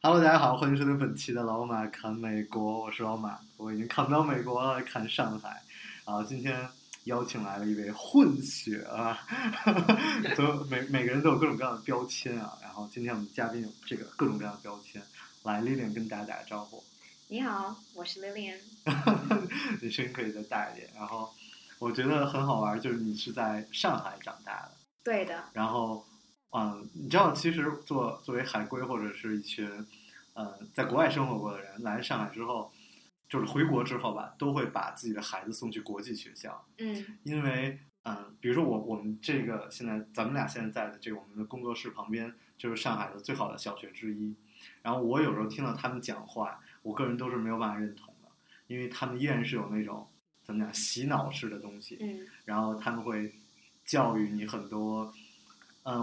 Hello，大家好，欢迎收听本期的老马侃美国，我是老马，我已经看不到美国了，看上海。然后今天邀请来了一位混血啊，都每每个人都有各种各样的标签啊。然后今天我们嘉宾有这个各种各样的标签，来，Lilian 跟大家打个招呼。你好，我是 Lilian。你声音可以再大一点。然后我觉得很好玩，就是你是在上海长大的，对的，然后，嗯，你知道，其实作作为海归或者是一群，呃，在国外生活过的人，来上海之后，就是回国之后吧，都会把自己的孩子送去国际学校，嗯。因为，嗯，比如说我我们这个现在咱们俩现在在的这个我们的工作室旁边就是上海的最好的小学之一，然后我有时候听到他们讲话，我个人都是没有办法认同的，因为他们依然是有那种怎么讲洗脑式的东西，嗯。然后他们会教育你很多，嗯、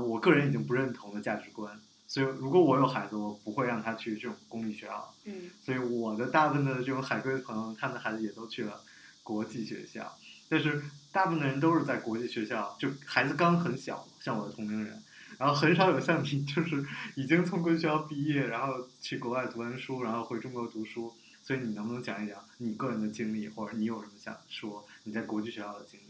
我个人已经不认同的价值观。所以，如果我有孩子，我不会让他去这种公立学校。嗯所以，我的大部分的这种海归朋友，他们的孩子也都去了国际学校。但是，大部分的人都是在国际学校，就孩子刚很小，像我的同龄人，然后很少有像你，就是已经从国际学校毕业，然后去国外读完书，然后回中国读书。所以，你能不能讲一讲你个人的经历，或者你有什么想说你在国际学校的经验？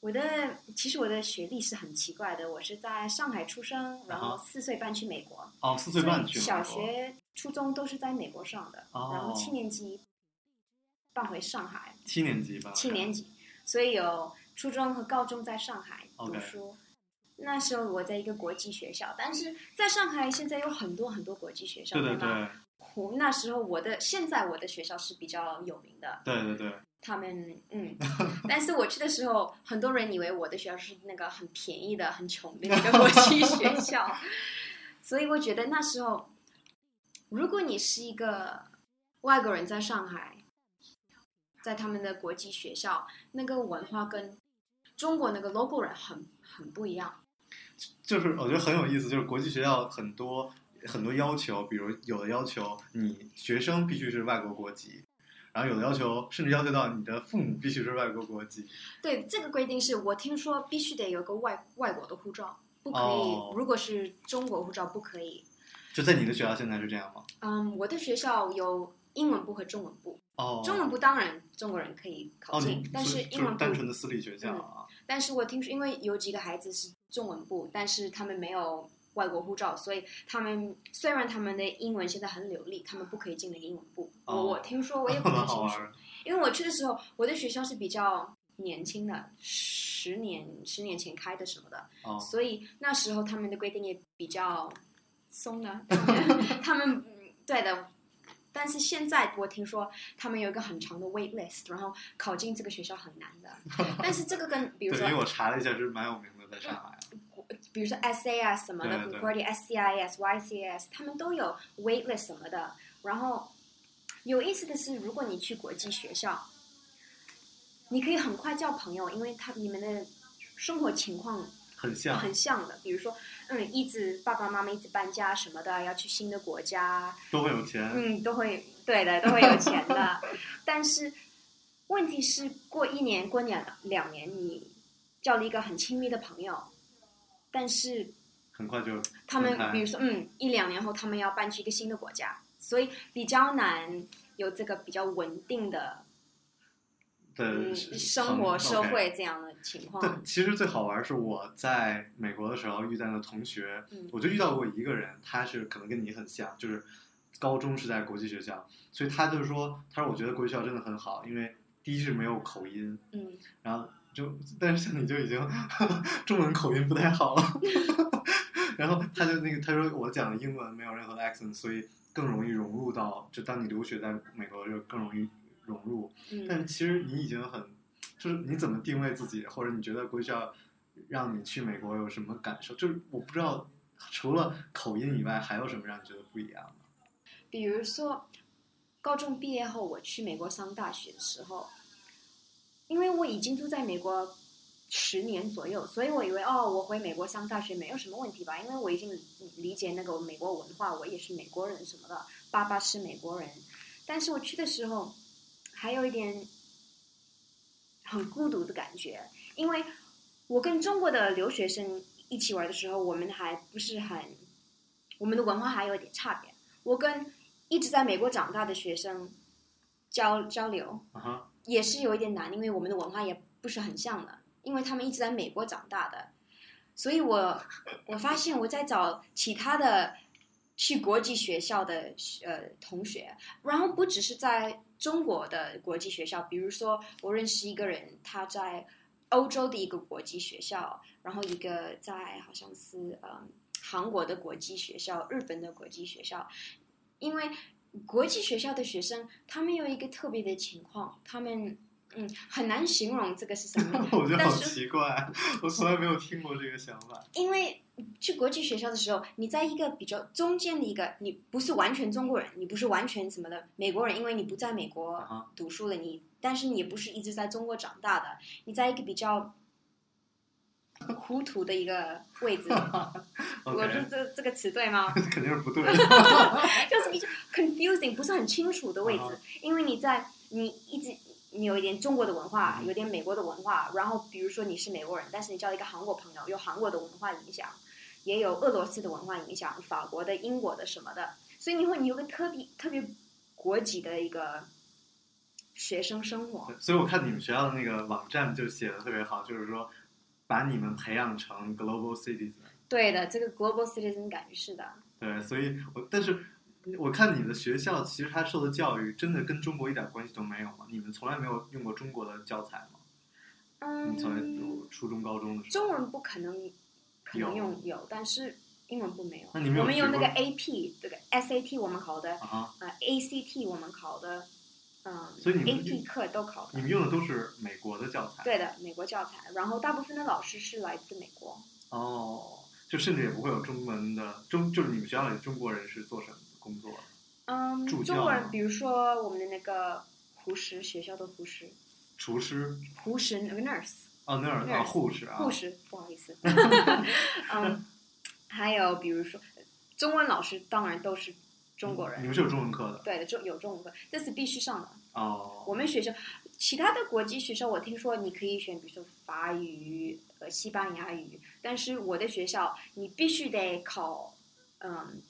我的其实我的学历是很奇怪的，我是在上海出生，然后啊四岁半去美国，哦，四岁半去小学、初中都是在美国上的，哦。然后七年级搬回上海，七年级吧，七年级，所以有初中和高中在上海读书。那时候我在一个国际学校，但是在上海现在有很多很多国际学校，对对吗？对我那时候我的现在我的学校是比较有名的，对对对，他们嗯，但是我去的时候，很多人以为我的学校是那个很便宜的、很穷的一个国际 学校，所以我觉得那时候，如果你是一个外国人在上海，在他们的国际学校，那个文化跟中国那个 local 人很很不一样。就是我觉得很有意思，就是国际学校很多很多要求，比如有的要求你学生必须是外国国籍，然后有的要求甚至要求到你的父母必须是外国国籍。对这个规定是我听说必须得有个外外国的护照，不可以。哦如果是中国护照不可以。就在你的学校现在是这样吗？嗯，我的学校有英文部和中文部。哦，中文部当然中国人可以考哦，进，你但是英文部，是单纯的私立学校啊。但是我听说，因为有几个孩子是中文部，但是他们没有外国护照，所以他们虽然他们的英文现在很流利，他们不可以进那个英文部。哦我我听说，我也不太清楚。因为我去的时候，我的学校是比较年轻的，十年十年前开的什么的，哦，所以那时候他们的规定也比较松的，他们对的。但是现在我听说他们有一个很长的 wait list，然后考进这个学校很难的。但是这个跟比如，说因为我查了一下，就是蛮有名的，在上海。比如说 SAS 什么的对对，Concordia、SCIS、YCS，他们都有 wait list 什么的。然后有意思的是，如果你去国际学校，你可以很快交朋友，因为他你们的生活情况很像，很像的。比如说，嗯，一直爸爸妈妈一直搬家什么的，要去新的国家，都会有钱。嗯，都会对的，都会有钱的。但是问题是，过一年、过两两年，你交了一个很亲密的朋友，但是很快就他们比如说，嗯，一两年后他们要搬去一个新的国家，所以比较难有这个比较稳定的的嗯生活、社会这样的情况。但其实最好玩是我在美国的时候遇到的同学，嗯。我就遇到过一个人，他是可能跟你很像，就是高中是在国际学校，所以他就是说，他说我觉得国际学校真的很好，因为第一是没有口音，嗯，然后就但是像你就已经 中文口音不太好了，然后他就那个他说我讲的英文没有任何的 accent，所以更容易融入到，就当你留学在美国就更容易融入，但嗯，其实你已经很，就是你怎么定位自己，或者你觉得国际学校让你去美国有什么感受？就是我不知道除了口音以外，还有什么让你觉得不一样的？比如说，高中毕业后我去美国上大学的时候，因为我已经住在美国十年左右，所以我以为哦，我回美国上大学没有什么问题吧，因为我已经理解那个美国文化，我也是美国人什么的，爸爸是美国人。但是我去的时候，还有一点很孤独的感觉，因为我跟中国的留学生一起玩的时候，我们还不是很，我们的文化还有点差别。我跟一直在美国长大的学生交交流，也是有一点难，因为我们的文化也不是很像的，因为他们一直在美国长大的，所以我我发现我在找其他的去国际学校的呃同学，然后不只是在中国的国际学校，比如说我认识一个人，他在欧洲的一个国际学校，然后一个在好像是嗯韩国的国际学校，日本的国际学校，因为国际学校的学生，他们有一个特别的情况，他们嗯很难形容这个是什么 我觉得好奇怪，我从来没有听过这个想法。因为去国际学校的时候，你在一个比较中间的一个，你不是完全中国人，你不是完全什么的美国人，因为你不在美国读书了，你但是你也不是一直在中国长大的，你在一个比较糊涂的一个位置。我这这这个词对吗？肯定是不对。就是比较 confusing，不是很清楚的位置，啊因为你在你一直你有一点中国的文化，有点美国的文化，然后比如说你是美国人，但是你交一个韩国朋友，有韩国的文化影响，也有俄罗斯的文化影响，法国的、英国的什么的，所以你会你有个特别特别国籍的一个学生生活。所以我看你们学校的那个网站就写的特别好，就是说把你们培养成 global citizen。对的，这个 global citizen 感觉是的。对，所以我但是我看你们的学校其实他受的教育真的跟中国一点关系都没有吗？你们从来没有用过中国的教材吗？嗯你从来读初中、高中的时候。中文不可能可能用有，但是英文不没有。那你们有我们用那个 AP 这个 SAT 我们考的，啊 ACT 我们考的，嗯，所以你们 AP 课都考的。你们用的都是美国的教材。对的，美国教材，然后大部分的老师是来自美国。哦，就甚至也不会有中文的中，就是你们学校里中国人是做什么工作的？嗯，中国人比如说我们的那个护士，学校的护士，厨师护士那个 nurse，哦，那儿啊，Nurse，护士啊，护士，不好意思。嗯，还有比如说中文老师，当然都是中国人。你们是有中文课的对的，中有中文课，这是必须上的。哦。我们学校，其他的国际学校，我听说你可以选，比如说法语、呃西班牙语，但是我的学校你必须得考，嗯，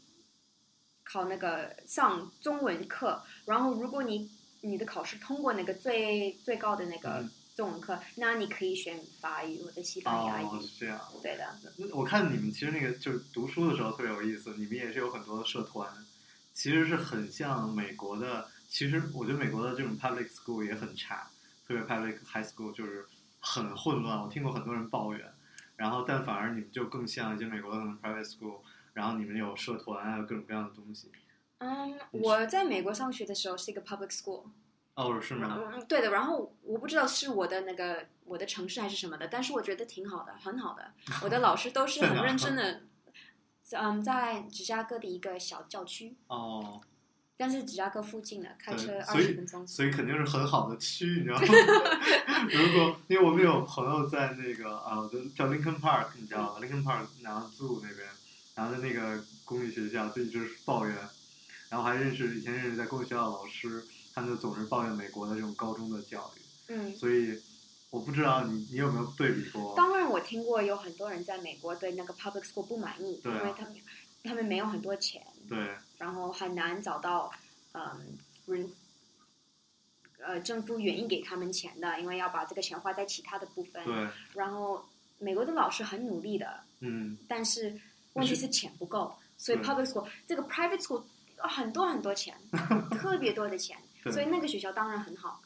考那个上中文课，然后如果你你的考试通过那个最最高的那个嗯中文课，那你可以选法语或者西班牙语。哦，是这样。对的，那我看你们其实那个就是读书的时候特别有意思，你们也是有很多的社团，其实是很像美国的。其实我觉得美国的这种 public school 也很差，特别 public high school 就是很混乱。我听过很多人抱怨，然后但反而你们就更像一些美国的 private school，然后你们有社团啊，有各种各样的东西。嗯，我在美国上学的时候是一个 public school。哦，是吗？嗯，对的。然后我不知道是我的那个我的城市还是什么的，但是我觉得挺好的，很好的。我的老师都是很认真的，嗯，在芝加哥的一个小教区，哦，但是芝加哥附近的，开车对，二十分钟。所以肯定是很好的区，你知道吗？如果因为我们有朋友在那个啊，就叫 Lincoln Park，你知道吗？Lincoln Park 然后住那边，然后在那个公立学校就一直抱怨，然后还认识以前认识在公立学校的老师，他们就总是抱怨美国的这种高中的教育，嗯，所以我不知道你你有没有对比过？当然我听过有很多人在美国对那个 public school 不满意，因为他们他们没有很多钱，对，然后很难找到嗯人。呃，政府愿意给他们钱的，因为要把这个钱花在其他的部分。对，然后美国的老师很努力的，嗯，但是问题是钱不够，所以 public school 这个 private school 要很多很多钱，特别多的钱，所以那个学校当然很好，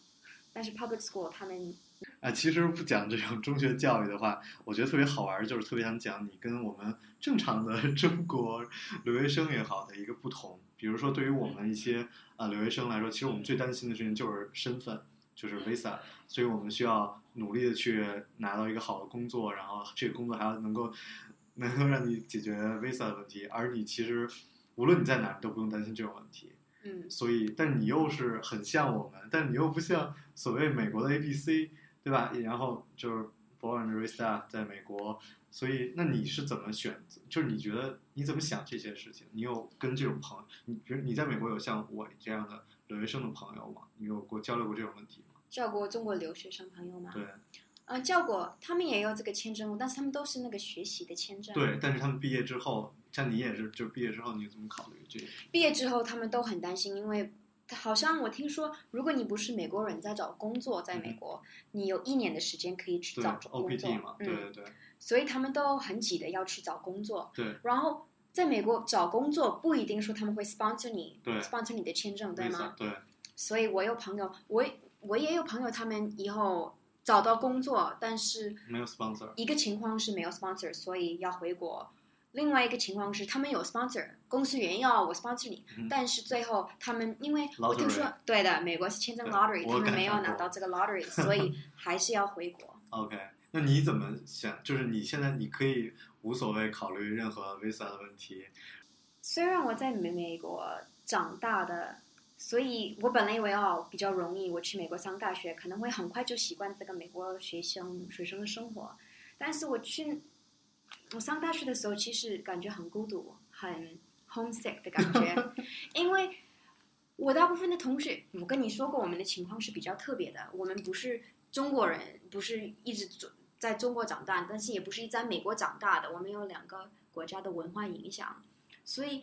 但是 public school 他们啊，其实不讲这种中学教育的话，我觉得特别好玩儿，就是特别想讲你跟我们正常的 中国留学生也好的一个不同。比如说，对于我们一些呃留学生来说，其实我们最担心的事情就是身份，就是 visa，所以我们需要努力的去拿到一个好的工作，然后这个工作还要能够能够让你解决 visa 的问题，而你其实无论你在哪儿都不用担心这种问题。嗯，所以，但你又是很像我们，但你又不像所谓美国的 A B C，对吧？然后就是 born and raised up 在美国，所以那你是怎么选择？就是你觉得你怎么想这些事情？你有跟这种朋友，你比如你在美国有像我这样的留学生的朋友吗？你有过交流过这种问题吗？叫过中国留学生朋友吗？对嗯，叫过，他们也有这个签证，但是他们都是那个学习的签证。对，但是他们毕业之后，像你也是，就毕业之后你怎么考虑这个？毕业之后，他们都很担心，因为好像我听说，如果你不是美国人在找工作，在美国，你有一年的时间可以去找工作 OPT 嘛，对嗯，对对所以他们都很急的要去找工作。对然后在美国找工作不一定说他们会 sponsor 你对，sponsor 你的签证，对吗？对所以我有朋友，我我也有朋友，他们以后找到工作，但是没有 sponsor，一个情况是没有 sponsor，所以要回国；另外一个情况是他们有 sponsor，公司原要我 sponsor 你，嗯但是最后他们因为我听说对的，美国是签证 lottery，他们没有拿到这个 lottery，所以还是要回国。OK，那你怎么想？就是你现在你可以无所谓考虑任何 visa 的问题，虽然我在美美国长大的，所以我本来以为哦比较容易，我去美国上大学可能会很快就习惯这个美国学生学生的生活，但是我去我上大学的时候，其实感觉很孤独，很 homesick 的感觉，因为我大部分的同学，我跟你说过，我们的情况是比较特别的，我们不是中国人，不是一直在中国长大，但是也不是一直在美国长大的，我们有两个国家的文化影响。所以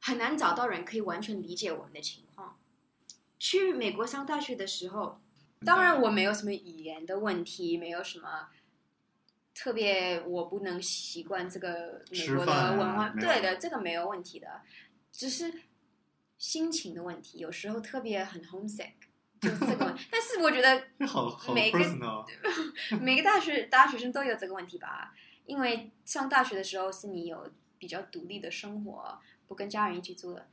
很难找到人可以完全理解我们的情况。去美国上大学的时候，当然我没有什么语言的问题，没有什么特别我不能习惯这个美国的文化，对的，这个没有问题的，只是心情的问题，有时候特别很 homesick。就是这个问 题，但是我觉得 每个 每个大学大学生都有这个问题吧，因为上大学的时候是你有比较独立的生活，不跟家人一起住的，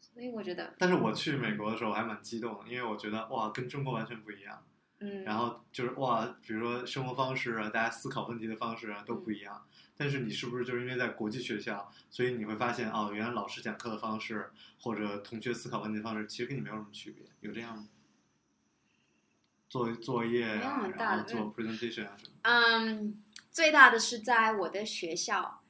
所以我觉得，但是我去美国的时候还蛮激动的，因为我觉得哇，跟中国完全不一样。嗯，然后就是哇，比如说生活方式啊，大家思考问题的方式啊都不一样。但是你是不是就是因为在国际学校，所以你会发现哦，原来老师讲课的方式或者同学思考问题的方式，其实跟你没有什么区别，有这样吗？做作业然后做 presentation 啊什么。嗯，最大的是在我的学校，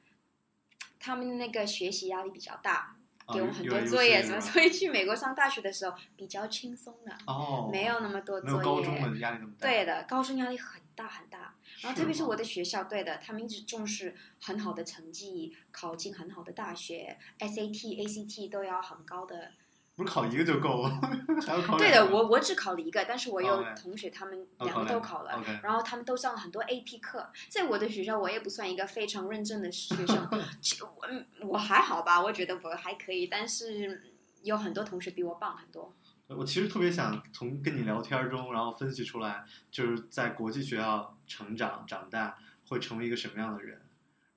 他们那个学习压力比较大，啊给我们很多作业什么，所以去美国上大学的时候比较轻松的，哦，没有那么多作业。高中的压力那么大。对的，高中压力很大很大，然后特别是我的学校，对的，他们一直重视很好的成绩，考进很好的大学，SAT、ACT 都要很高的。不是考一个就够了，还要考对的，我我只考了一个，但是我有同学他们哦两个都考了然后他们都上了很多 AP 课。在我的学校，我也不算一个非常认真的学生，其我嗯我还好吧，我觉得我还可以，但是有很多同学比我棒很多。我其实特别想从跟你聊天中，然后分析出来，就是在国际学校成长长大会成为一个什么样的人。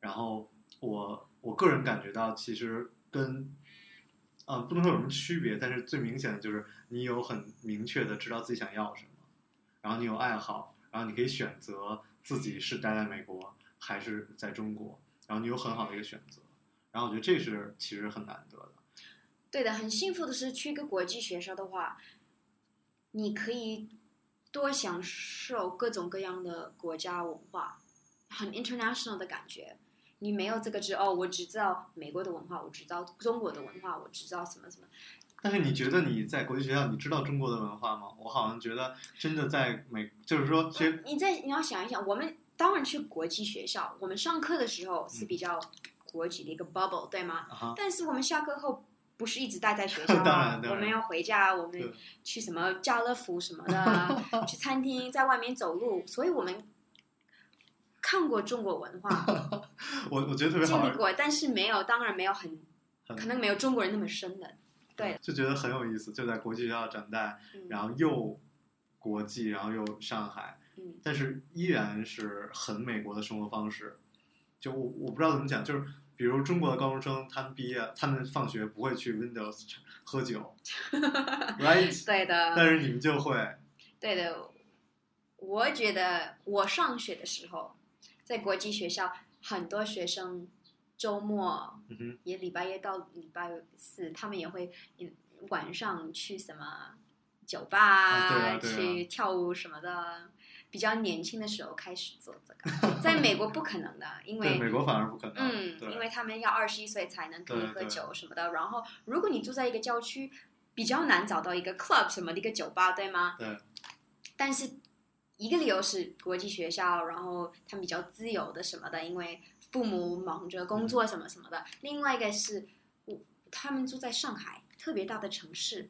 然后我我个人感觉到，其实跟啊、不能说有什么区别，但是最明显的就是你有很明确的知道自己想要什么，然后你有爱好，然后你可以选择自己是待在美国还是在中国，然后你有很好的一个选择。然后我觉得这是其实很难得的。对的，很幸福的是，去一个国际学校的话，你可以多享受各种各样的国家文化，很 international 的感觉。你没有这个知哦，我只知道美国的文化，我只知道中国的文化，我只知道什么什么。但是你觉得你在国际学校，你知道中国的文化吗？我好像觉得真的在美，就是说，你在你要想一想，我们当然去国际学校，我们上课的时候是比较国际的一个 bubble，对吗？啊，但是我们下课后不是一直待在学 校当然啊，当然我们要回家，我们去什么家乐福什么的，去餐厅，在外面走路，所以我们看过中国文化，我我觉得特别好，经历过，但是没有，当然没有很很可能没有中国人那么深的。对，就觉得很有意思，就在国际学校长大，嗯然后又国际，然后又上海，嗯但是依然是很美国的生活方式。就我我不知道怎么讲，就是比如中国的高中生，他们毕业，他们放学不会去 Windows 喝酒，right？对的，但是你们就会，对的，我觉得我上学的时候，在国际学校，很多学生周末也礼拜一到礼拜四，他们也会嗯晚上去什么酒吧、啊啊啊去跳舞什么的。比较年轻的时候开始做这个，在美国不可能的，因，为美国反而不可能。嗯，因为他们要二十一岁才能可以喝酒什么的。然后，如果你住在一个郊区，比较难找到一个 club 什么的一个酒吧，对吗？对。但是一个理由是国际学校，然后他们比较自由的什么的，因为父母忙着工作什么什么的。另外一个是，我他们住在上海，特别大的城市。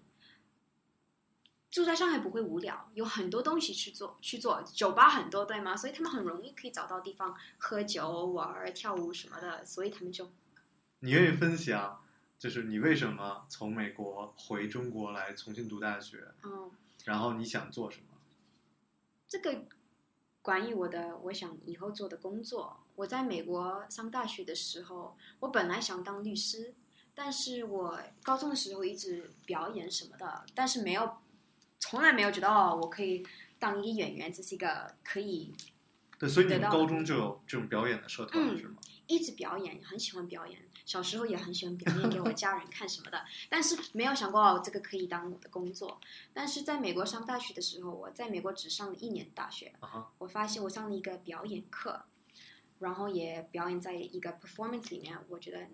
住在上海不会无聊，有很多东西去做，去做酒吧很多，对吗？所以他们很容易可以找到地方喝酒、玩儿、跳舞什么的，所以他们就你愿意分享，就是你为什么从美国回中国来重新读大学，嗯，然后你想做什么？这个关于我的我想以后做的工作，我在美国上大学的时候，我本来想当律师，但是我高中的时候一直表演什么的，但是没有，从来没有觉得哦，我可以当一个演员，这是一个可以对，所以你们高中就有这种表演的社团嗯是吗？一直表演，很喜欢表演。小时候也很喜欢表演给我家人看什么的，但是没有想过哦，这个可以当我的工作。但是在美国上大学的时候，我在美国只上了一年大学，我发现我上了一个表演课，然后也表演在一个 performance 里面。我觉得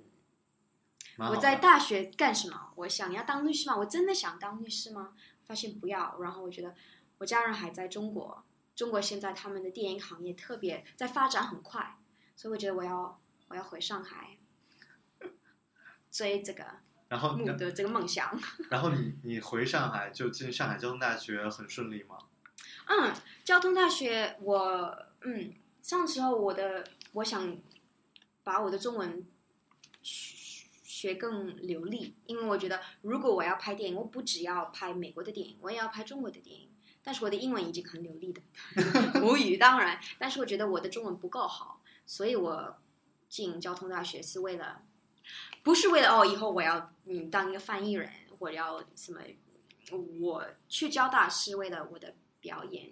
我在大学干什么？我想要当律师吗？我真的想当律师吗？发现不要。然后我觉得我家人还在中国，中国现在他们的电影行业特别在发展很快，所以我觉得我要我要回上海追这个然后你的这个梦想。然后你你回上海就进上海交通大学很顺利吗？嗯，交通大学我嗯，上时候我的我想把我的中文学学更流利，因为我觉得如果我要拍电影，我不只要拍美国的电影，我也要拍中国的电影。但是我的英文已经很流利的，母语当然，但是我觉得我的中文不够好，所以我进交通大学是为了，不是为了哦，以后我要嗯当一个翻译人，我要什么？我去交大是为了我的表演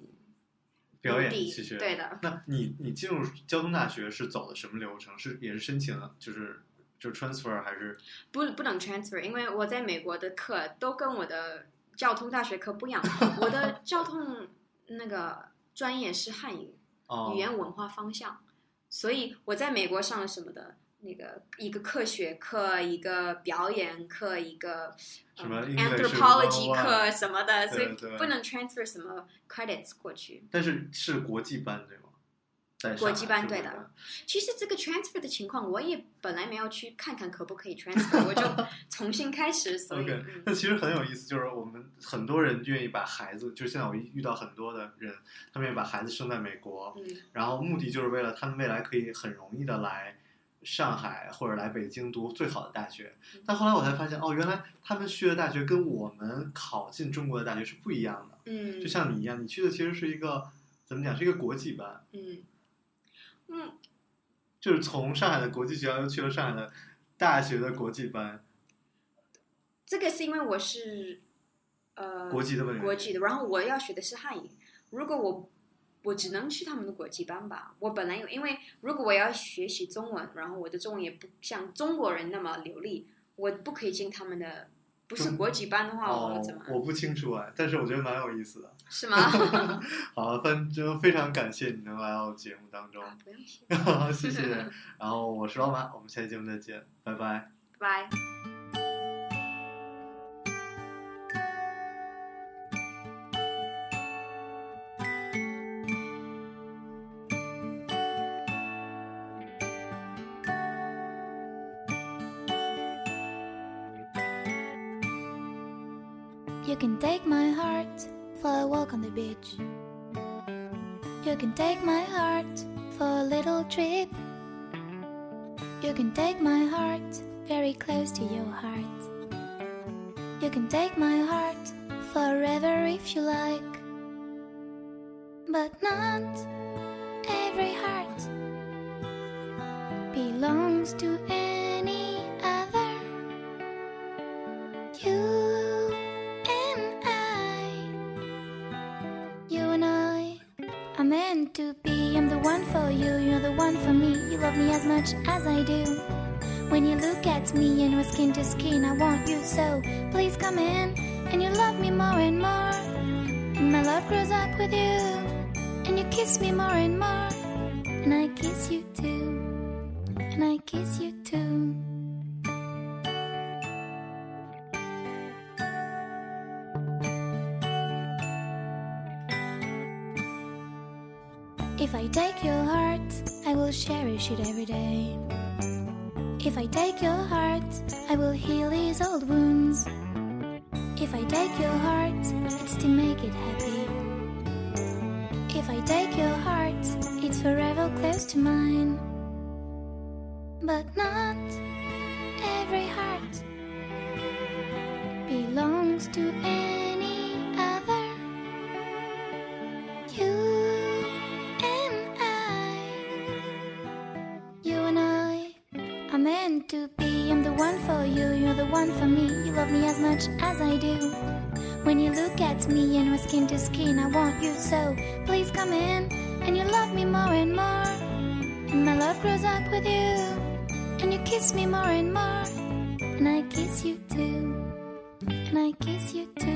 表演目的其实对的，那你你进入交通大学是走的什么流程？是也是申请就是就是 transfer 还是不不能 transfer，因为我在美国的课都跟我的交通大学课不一样。我的 交通那个专业是汉语哦语言文化方向，所以我在美国上了什么的那个一个科学课，一个表演课，一个什么 anthropology 课什么的，所以不能 transfer 什么 credits 过去。但是是国际班对吗？国际班对的其实这个 transfer 的情况，我也本来没有去看看可不可以 transfer，我就 重新开始，所以那其实很有意思，就是我们很多人愿意把孩子，就现在我遇到很多的人，他们愿意把孩子生在美国，嗯然后目的就是为了他们未来可以很容易的来上海或者来北京读最好的大学嗯。但后来我才发现，哦，原来他们去的大学跟我们考进中国的大学是不一样的。嗯，就像你一样，你去的其实是一个怎么讲，是一个国际班，嗯嗯就是从上海的国际学校又去了上海的大学的国际班，这个是因为我是呃国际的问题。国际的，然后我要学的是汉语。如果我我只能去他们的国际班吧。我本来有，因为如果我要学习中文，然后我的中文也不像中国人那么流利，我不可以进他们的。不是国际班的话，哦我怎么？，我不清楚哎，但是我觉得蛮有意思的。是吗？好，反正非常感谢你能来到节目当中，啊不用谢，谢谢。然后我是老马，我们下期节目再见，拜拜。拜拜。You can take my heart for a walk on the beach. You can take my heart for a little trip. You can take my heart very close to your heart. You can take my heart forever if you like. But not every heart belongs to any other. You meant to be. I'm the one for you, you're the one for me. You love me as much as I do. When you look at me and we're skin to skin, I want you so. Please come in, and you love me more and more. And my love grows up with you, and you kiss me more and more. And I kiss you take your heart, it's to make it happy. If I take your heart, it's forever close to mine. But not every heart belongs to any other. You and I, you and I are meant to be. I'm the one for you, you're the one for me. You love me as much as I do. When you look at me and we're skin to skin, I want you so. Please come in, and you love me more and more. And my love grows up with you, and you kiss me more and more. And I kiss you too, and I kiss you too.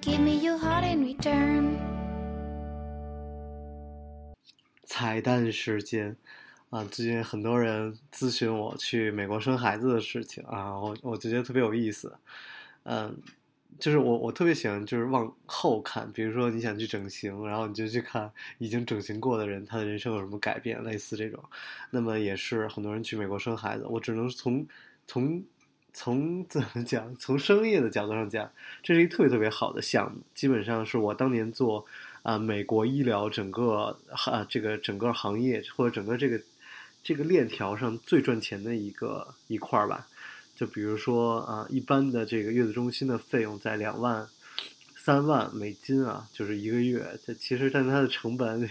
Give me your heart in return. 彩蛋时间啊！最近很多人咨询我去美国生孩子的事情啊，我我就觉得特别有意思。嗯，就是我我特别喜欢就是往后看，比如说你想去整形，然后你就去看已经整形过的人，他的人生有什么改变，类似这种。那么也是很多人去美国生孩子，我只能从从从怎么讲，从商业的角度上讲，这是一特别特别好的项目，基本上是我当年做。啊，美国医疗整个啊这个整个行业或者整个这个这个链条上最赚钱的一个一块儿吧。就比如说啊，一般的这个月子中心的费用在两万、三万美金啊，就是一个月。这其实但它的成本，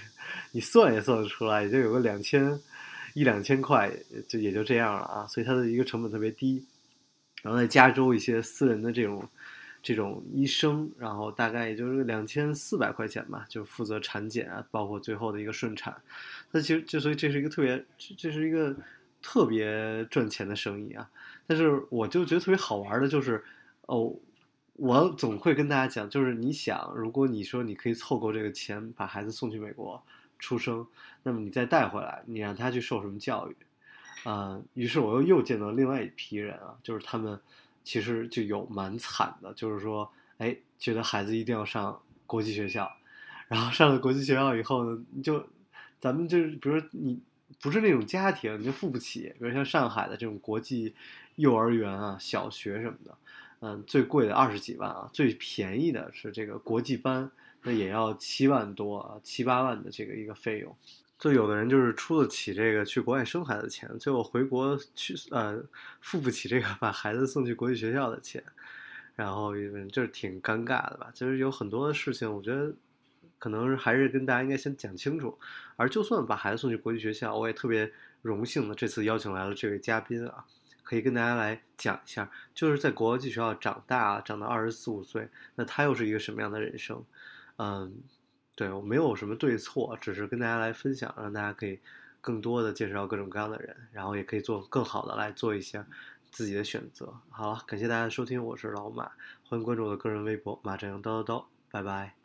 你算也算得出来，也就有个两千一两千块，就也就这样了啊。所以它的一个成本特别低。然后在加州一些私人的这种。这种医生，然后大概也就是两千四百块钱吧，就负责产检啊，包括最后的一个顺产。那其实就所以这是一个特别，这这是一个特别赚钱的生意啊。但是我就觉得特别好玩的就是，哦，我总会跟大家讲，就是你想，如果你说你可以凑够这个钱把孩子送去美国出生，那么你再带回来，你让他去受什么教育？嗯，于是我又又见到另外一批人啊，就是他们。其实就有蛮惨的，就是说，哎，觉得孩子一定要上国际学校，然后上了国际学校以后呢，就咱们就是，比如说你不是那种家庭，你就付不起，比如像上海的这种国际幼儿园啊、小学什么的，嗯，最贵的二十几万啊，最便宜的是这个国际班，那也要七万多啊，七八万的这个一个费用。就有的人就是出得起这个去国外生孩子的钱，最后回国去呃付不起这个把孩子送去国际学校的钱，然后就是挺尴尬的吧。就是有很多的事情，我觉得可能还是跟大家应该先讲清楚。而就算把孩子送去国际学校，我也特别荣幸的这次邀请来了这位嘉宾啊，可以跟大家来讲一下，就是在国际学校长大，长到二十四五岁，那他又是一个什么样的人生？嗯。对我没有什么对错，只是跟大家来分享，让大家可以更多的介绍各种各样的人，然后也可以做更好的来做一些自己的选择。好了，感谢大家的收听，我是老马，欢迎关注我的个人微博马正阳叨叨叨，拜拜。